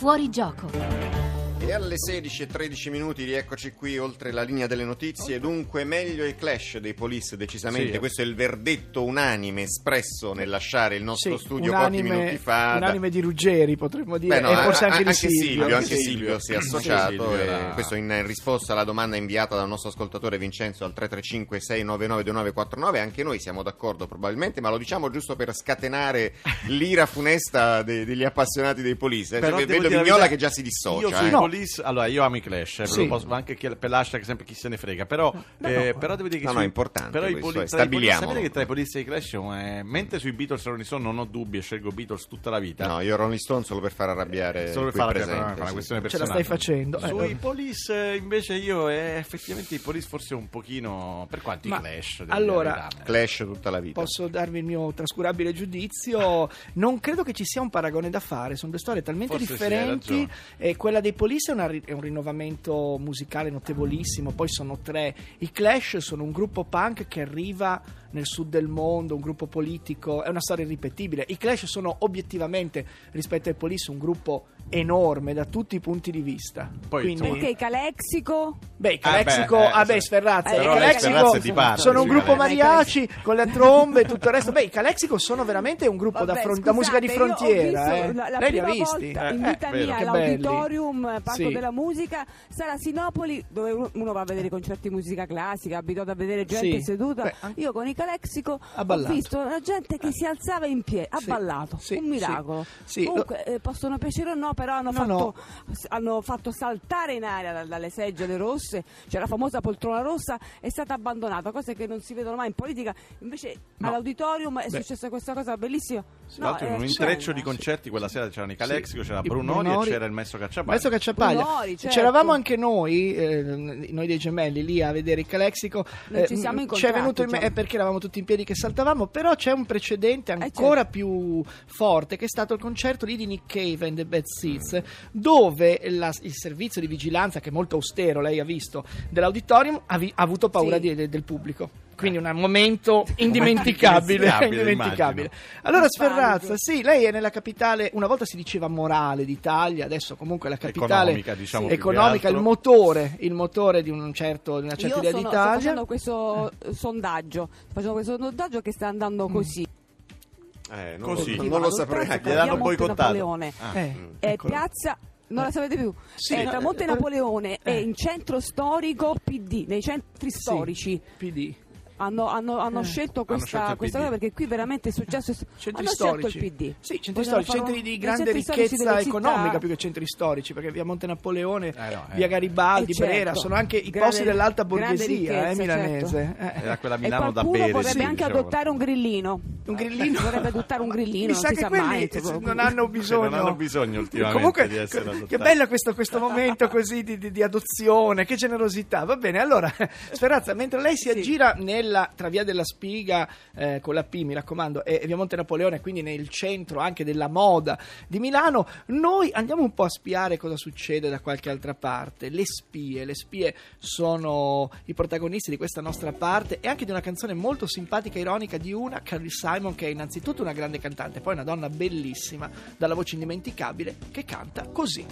Fuori gioco. E alle 16 e 13 minuti rieccoci qui oltre la linea delle notizie. Dunque, meglio i clash dei police, decisamente. Sì. Questo è il verdetto unanime espresso nel lasciare il nostro Sì, studio unanime- pochi minuti fa. Unanime di Ruggeri, potremmo dire, Beh, no, e forse anche anche Silvio. anche Silvio si è Sì, associato. Silvio e era- Questo in risposta alla domanda inviata dal nostro ascoltatore Vincenzo al 335 699 2949. Anche noi siamo d'accordo, probabilmente, ma lo diciamo giusto per scatenare l'ira funesta de- degli appassionati dei police. Però cioè, vedo Vignola che già si dissocia. Io eh. No. Police, allora io amo i Clash, eh, Sì. posso- anche chi- per l'hashtag sempre chi se ne frega, però, eh, però devo dire che No, no, sui- è importante però questo, eh, i stabiliamolo. sapete che tra i police e i Clash, eh, mentre sui Beatles non ne sono, non ho dubbi e scelgo Beatles tutta la vita. No, io Rolling Stone solo per far arrabbiare Solo per qui fare presente, una sì. questione Ce la personale. stai facendo. Eh, Sui police eh, invece io eh, effettivamente i police forse un pochino per quanto Ma, i Clash allora, verità. Clash tutta la vita. Posso darvi il mio trascurabile giudizio? Non credo che ci sia un paragone da fare, sono due storie talmente Forse differenti. e quella dei Police ri- è un rinnovamento musicale notevolissimo. Poi sono tre. I Clash sono un gruppo punk che arriva nel sud del mondo, un gruppo politico. È una storia irripetibile. I Clash sono obiettivamente, rispetto ai Police, un gruppo enorme da tutti i punti di vista. Poi, Quindi, insomma, Perché i Calexico Beh, i Ah, Calexico, beh, eh, ah, beh. Sferrazza, Eh, Calexico parte, sono un gruppo mariachi con le trombe e tutto il resto. Beh, i Calexico sono veramente un gruppo da, Vabbè, fron- da musica di scusate, frontiera. visto eh. La, la Lei li ha visti? volta Eh, in eh, vita mia Che all'auditorium, Parco Sì. della Musica, sarà Sinopoli, dove uno- va a vedere concerti di musica classica, abituato a vedere gente Sì. seduta. Beh, Io con i Calexico ho visto la gente che si alzava in piedi, ha Sì, ballato, sì, un miracolo. Comunque, eh, possono piacere o no, però hanno, No, fatto, no. hanno fatto saltare in aria da- dalle seggiole rosse, c'è la famosa poltrona rossa, è stata abbandonata, cose che non si vedono mai in politica. Invece No. all'auditorium è Beh. successa questa cosa bellissima. Tra l'altro in un stupenda. intreccio di concerti quella sera c'erano i Calexico, c'era Brunori, e c'era il Maestro Cacciapaglia. Maestro Cacciapaglia. Brunori, certo. C'eravamo anche noi, eh, noi dei gemelli, lì a vedere il Calexico. Non ci Eh, siamo incontrati, venuto in me- già. eh, perché eravamo tutti in piedi che saltavamo, però c'è un precedente ancora certo. più forte che è stato il concerto lì di Nick Cave and the Bad Seeds, dove la- il servizio di vigilanza, che è molto austero, lei ha visto, dell'auditorium ha, vi- ha avuto paura Sì. di- del pubblico. Quindi un momento indimenticabile. Indimenticabile. Allora, Sferrazza, sì, lei è nella capitale, una volta si diceva morale d'Italia, adesso comunque è la capitale Economica, diciamo, economica, il motore, il motore di, un certo, di una certa Io idea sono, sto d'Italia. facendo questo eh, sondaggio, sto facendo questo sondaggio che sta andando Mm. così. Eh, non, Così. non, non lo saprei. Gliel'hanno boicottato. Napoleone Ah. Eh, e eccolo. piazza non la sapete più Sì. Eh, tra Monte Eh, Napoleone eh. e in centro storico PD nei centri Sì, storici PD. Hanno, hanno- hanno Eh. scelto questa, cosa perché qui veramente è successo Centri hanno storici. scelto il PD Sì, centri storici, centri di grande centri ricchezza economica più che centri storici, perché via Monte Napoleone, Eh no, eh. via Garibaldi, Eh, certo. Brera, sono anche i Grande- posti dell'alta borghesia eh, ricchezza, milanese. certo. Eh. Era quella e Milano da qualcuno bere. potrebbe sì, anche diciamo. adottare un grillino Un grillino. vorrebbe adottare un grillino Mi non sa si che sa quelli mai insomma. non hanno bisogno. non hanno bisogno ultimamente Comunque, di essere che adottati. bello questo, questo momento così di, di- di adozione, che generosità. Va bene, allora, Speranza, mentre lei si Sì. aggira nella, tra via della Spiga eh, con la P, mi raccomando, e via Monte Napoleone, quindi nel centro anche della moda di Milano, noi andiamo un po' a spiare cosa succede da qualche altra parte. Le spie, le spie sono i protagonisti di questa nostra parte e anche di una canzone molto simpatica e ironica di una Carly Simon che è innanzitutto una grande cantante, poi una donna bellissima, dalla voce indimenticabile, che canta così.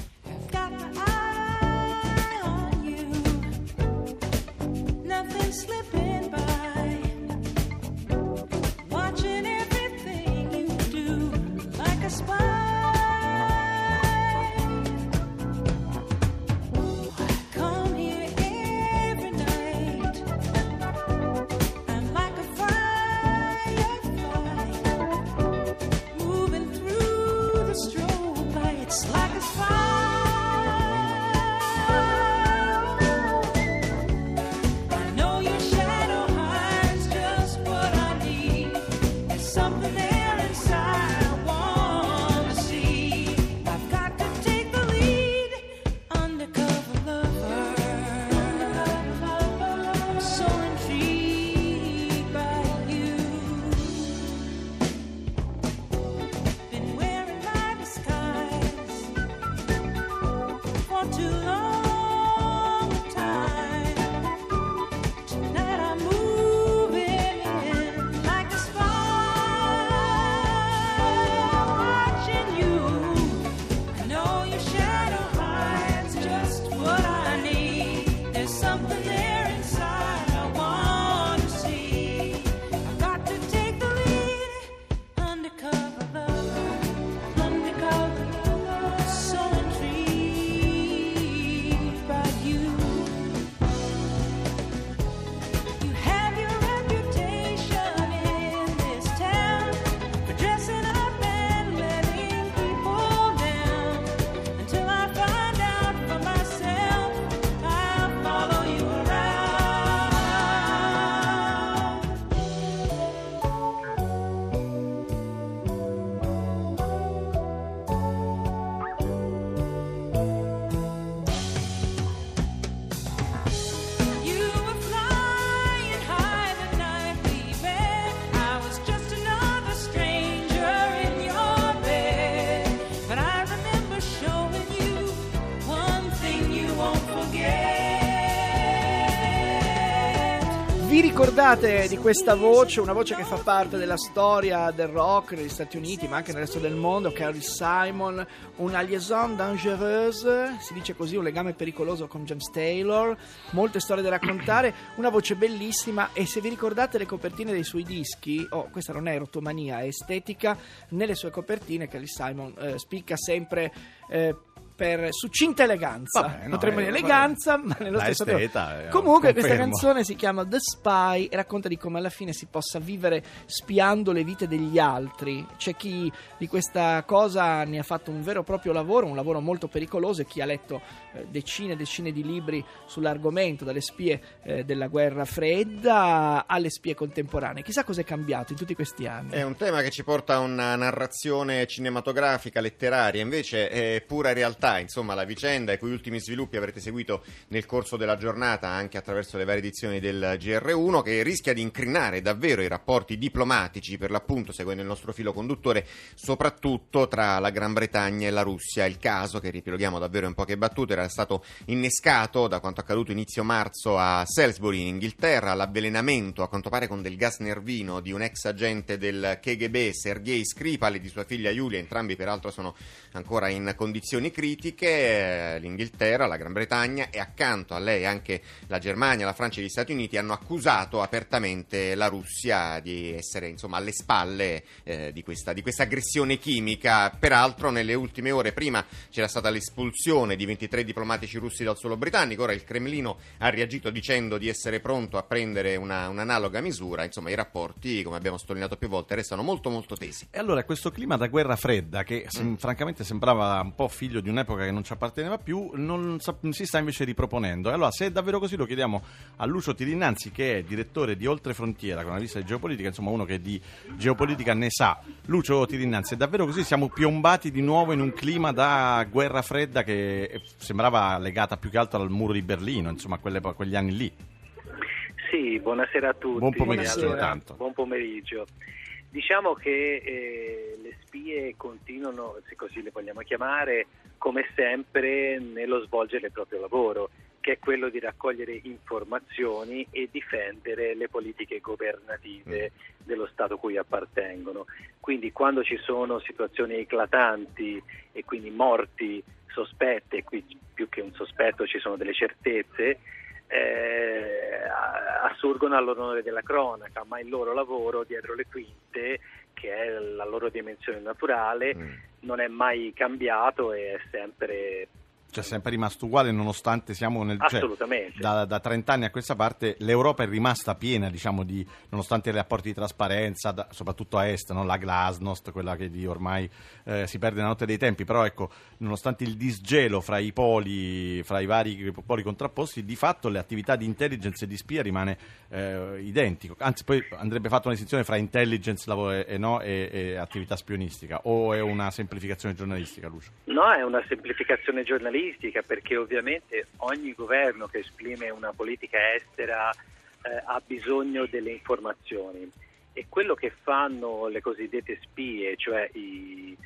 Watching everything you do like a spy. Ricordate di questa voce, una voce che fa parte della storia del rock negli Stati Uniti, ma anche nel resto del mondo, Carly Simon, una liaison dangereuse, si dice così, un legame pericoloso con James Taylor, molte storie da raccontare, una voce bellissima e se vi ricordate le copertine dei suoi dischi, oh, questa non è erotomania, è estetica, nelle sue copertine Carly Simon eh, spicca sempre eh, per succinta eleganza, Vabbè, no, potremmo eh, dire eleganza, ma nello stesso esteta, tempo. eh, Comunque questa confermo. canzone si chiama The Spy e racconta di come alla fine si possa vivere spiando le vite degli altri. C'è chi di questa cosa ne ha fatto un vero e proprio lavoro, un lavoro molto pericoloso e chi ha letto eh, decine e decine di libri sull'argomento, dalle spie eh, della guerra fredda alle spie contemporanee. Chissà cos'è cambiato in tutti questi anni. È un tema che ci porta a una narrazione cinematografica, letteraria, invece è pura realtà, insomma la vicenda i cui ultimi sviluppi avrete seguito nel corso della giornata anche attraverso le varie edizioni del GR1 che rischia di incrinare davvero i rapporti diplomatici per l'appunto seguendo il nostro filo conduttore soprattutto tra la Gran Bretagna e la Russia. Il caso che riepiloghiamo davvero in poche battute era stato innescato da quanto accaduto inizio marzo a Salisbury in Inghilterra, l'avvelenamento a quanto pare con del gas nervino di un ex agente del KGB Sergei Skripal e di sua figlia Yulia, entrambi peraltro sono ancora in condizioni critiche, Eh, l'Inghilterra, la Gran Bretagna e accanto a lei anche la Germania, la Francia e gli Stati Uniti hanno accusato apertamente la Russia di essere insomma alle spalle eh, di, questa, di questa aggressione chimica. Peraltro nelle ultime ore prima c'era stata l'espulsione di 23 diplomatici russi dal suolo britannico, ora il Cremlino ha reagito dicendo di essere pronto a prendere una, un'analoga misura, insomma i rapporti come abbiamo sottolineato più volte restano molto molto tesi. E allora questo clima da guerra fredda, che sem- francamente sembrava un po' figlio di un'epoca che non ci apparteneva più, non si sta invece riproponendo. E allora, se è davvero così, lo chiediamo a Lucio Tirinnanzi, che è direttore di Oltrefrontiera, con una lista di geopolitica, insomma, uno che di geopolitica ne sa. Lucio Tirinnanzi, è davvero così? Siamo piombati di nuovo in un clima da guerra fredda che sembrava legata più che altro al muro di Berlino, insomma, a, quelle- a quegli anni lì. Sì, buonasera a tutti. Buon pomeriggio, Allora, intanto. Buon pomeriggio. Diciamo che eh, le continuano, se così le vogliamo chiamare, come sempre nello svolgere il proprio lavoro, che è quello di raccogliere informazioni e difendere le politiche governative dello Stato cui appartengono. Quindi quando ci sono situazioni eclatanti e quindi morti sospette, qui più che un sospetto ci sono delle certezze, eh, assurgono all'onore della cronaca, ma il loro lavoro dietro le quinte, che è la loro dimensione naturale, Mm. non è mai cambiato e è sempre Cioè, sempre rimasto uguale nonostante siamo nel... cioè, assolutamente. da, da 30 anni a questa parte l'Europa è rimasta piena, diciamo, di, nonostante i rapporti di trasparenza, da- soprattutto a est, no? la glasnost, quella che di ormai eh, si perde nella notte dei tempi, però ecco, nonostante il disgelo fra i poli, fra i vari poli contrapposti, di fatto le attività di intelligence e di spia rimane eh, identico. Anzi, poi andrebbe fatta una distinzione fra intelligence e, e no, e, e attività spionistica, o è una semplificazione giornalistica, Lucio? No, è una semplificazione giornalistica perché ovviamente ogni governo che esprime una politica estera eh, ha bisogno delle informazioni. E quello che fanno le cosiddette spie, cioè i-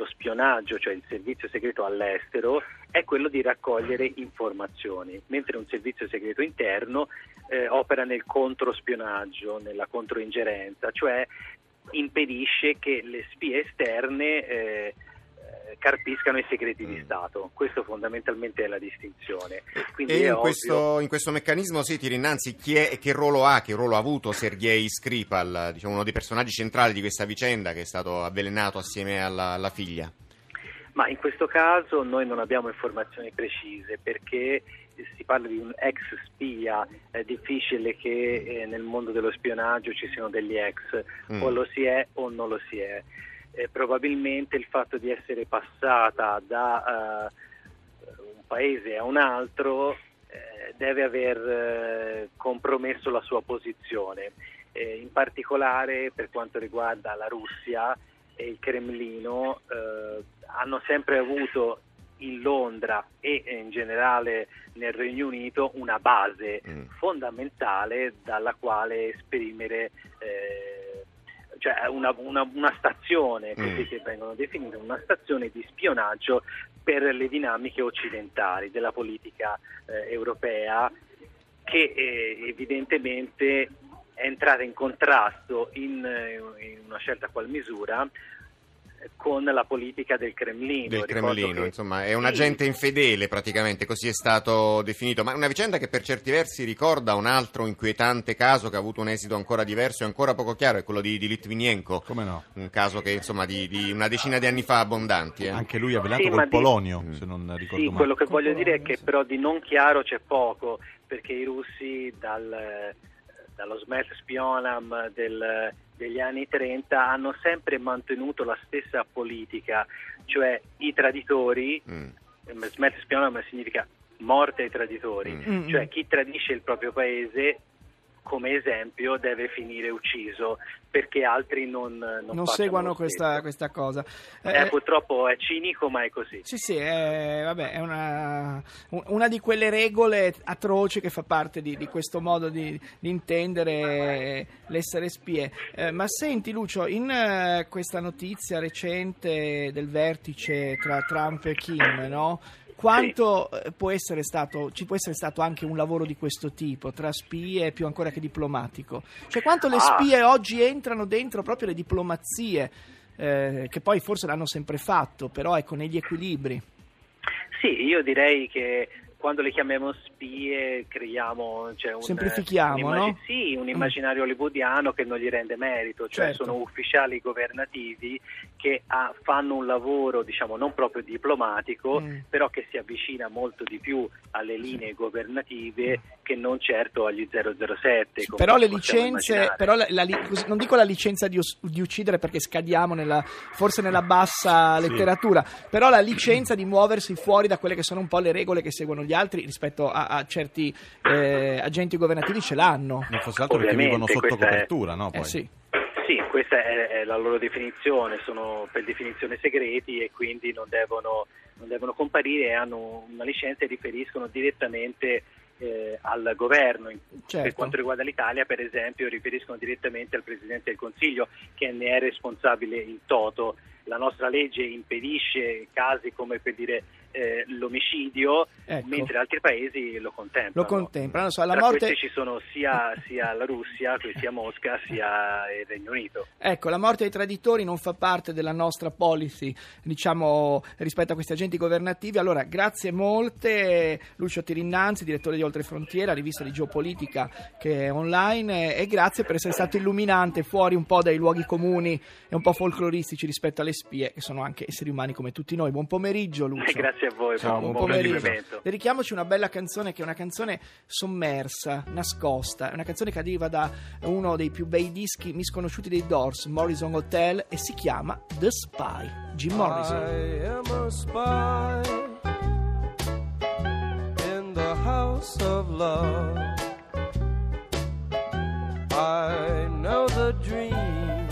lo spionaggio, cioè il servizio segreto all'estero, è quello di raccogliere informazioni, mentre un servizio segreto interno eh, opera nel controspionaggio, nella controingerenza, cioè impedisce che le spie esterne eh, carpiscano i segreti di Mm. Stato. Questo fondamentalmente è la distinzione. Quindi E in ovvio- questo, in questo meccanismo, sì, tiri innanzi chi è e che ruolo ha, che ruolo ha avuto Sergei Skripal, diciamo uno dei personaggi centrali di questa vicenda che è stato avvelenato assieme alla, alla figlia. Ma in questo caso noi non abbiamo informazioni precise perché si parla di un ex spia, è difficile che eh, nel mondo dello spionaggio ci siano degli ex, Mm. o lo si è o non lo si è. Eh, probabilmente il fatto di essere passata da eh, un paese a un altro eh, deve aver eh, compromesso la sua posizione. In particolare per quanto riguarda la Russia e il Cremlino eh, hanno sempre avuto in Londra e in generale nel Regno Unito una base Mm. fondamentale dalla quale esprimere eh, cioè una, una- una stazione, così Mm. che vengono definite, una stazione di spionaggio per le dinamiche occidentali della politica eh, europea che eh, evidentemente è entrata in contrasto in, eh, in una certa qual misura con la politica del Cremlino. del Cremlino, che- insomma, è un Sì, agente infedele praticamente, così è stato definito, ma è una vicenda che per certi versi ricorda un altro inquietante caso che ha avuto un esito ancora diverso e ancora poco chiaro, è quello di, di Litvinenko, Come no? un caso che insomma di, di una decina di anni fa abbondanti. eh. Anche lui avvelenato Sì, col di- Polonio, Mm. se non ricordo Sì, male. quello che Con voglio dire è che sì. però di non chiaro c'è poco, perché i russi dal, eh, dallo Smet Spionam del- degli anni 30 hanno sempre mantenuto la stessa politica, cioè i traditori, Mm. eh, Smet Spionam significa morte ai traditori, Mm. Cioè chi tradisce il proprio paese come esempio deve finire ucciso perché altri non, non, non lo questa, questa cosa. Eh, Eh, purtroppo è cinico ma è così. Sì, sì, è, vabbè, è una, un- una di quelle regole atroci che fa parte di, di questo modo di, di intendere l'essere spie. Eh, ma senti Lucio, in eh, questa notizia recente del vertice tra Trump e Kim, no? Quanto eh, può essere stato, ci può essere stato anche un lavoro di questo tipo, tra spie più ancora che diplomatico? Cioè quanto le Ah. spie oggi entrano dentro proprio le diplomazie, eh, che poi forse l'hanno sempre fatto, però ecco, negli equilibri. Sì, io direi che quando le chiamiamo spie creiamo cioè, un, Semplifichiamo, un no? Sì, un immaginario hollywoodiano che non gli rende merito, cioè Certo. sono ufficiali governativi che ah, fanno un lavoro diciamo non proprio diplomatico, Mm. però che si avvicina molto di più alle linee governative che non certo agli 007. come Però le licenze, però la- la non dico la licenza di, di uccidere perché scadiamo nella, forse nella bassa letteratura, però la licenza di muoversi fuori da quelle che sono un po' le regole che seguono gli altri rispetto a, a certi eh, agenti governativi ce l'hanno. Non fosse altro perché Ovviamente, vivono sotto questa è- copertura, no? Poi. Eh sì. Sì, questa è, è la loro definizione, sono per definizione segreti e quindi non devono, non devono comparire hanno una licenza e riferiscono direttamente eh, al governo. Certo. Per quanto riguarda l'Italia, per esempio, riferiscono direttamente al Presidente del Consiglio che ne è responsabile in toto. La nostra legge impedisce casi come per dire eh, l'omicidio, Ecco. mentre altri paesi lo contemplano. Lo contemplano. So, la Tra morte, ci sono sia, sia la Russia, sia Mosca, sia il Regno Unito. ecco, la morte dei traditori non fa parte della nostra policy, diciamo, rispetto a questi agenti governativi. Allora, grazie molte, Lucio Tirinnanzi, direttore di Oltre Frontiera, rivista di geopolitica che è online, e grazie per essere stato illuminante fuori un po' dai luoghi comuni e un po' folcloristici rispetto alle spie, che sono anche esseri umani come tutti noi. Buon pomeriggio, Lucio. Eh, grazie a voi, Ciao, buon, Buon buon pomeriggio. proseguimento. Dedichiamoci una bella canzone che è una canzone sommersa, nascosta, è una canzone che arriva da uno dei più bei dischi misconosciuti dei Doors, Morrison Hotel, e si chiama The Spy, Jim Morrison. I am a spy in the house of love. I know the dream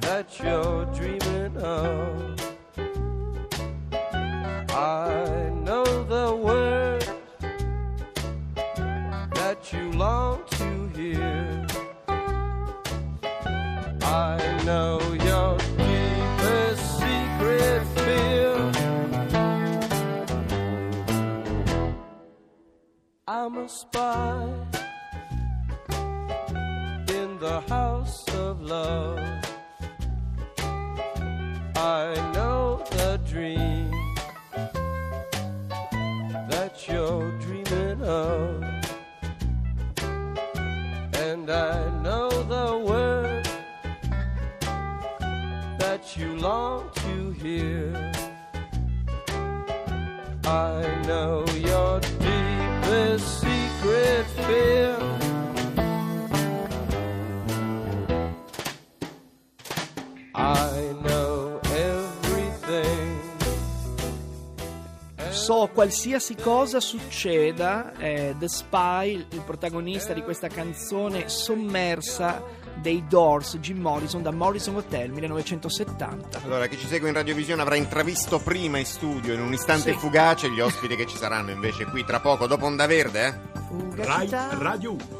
that you're dreaming of. A spy in the house of love. I know the dream that you're dreaming of. And I know the word that you long to hear. I know So qualsiasi cosa succeda, è The Spy, il protagonista di questa canzone sommersa dei Doors, Jim Morrison, da Morrison Hotel 1970. Allora, chi ci segue in radiovisione avrà intravisto prima in studio, in un istante Sì. fugace, gli ospiti che ci saranno invece qui tra poco, dopo Onda Verde, eh? Fugacità. Rai Radio 1.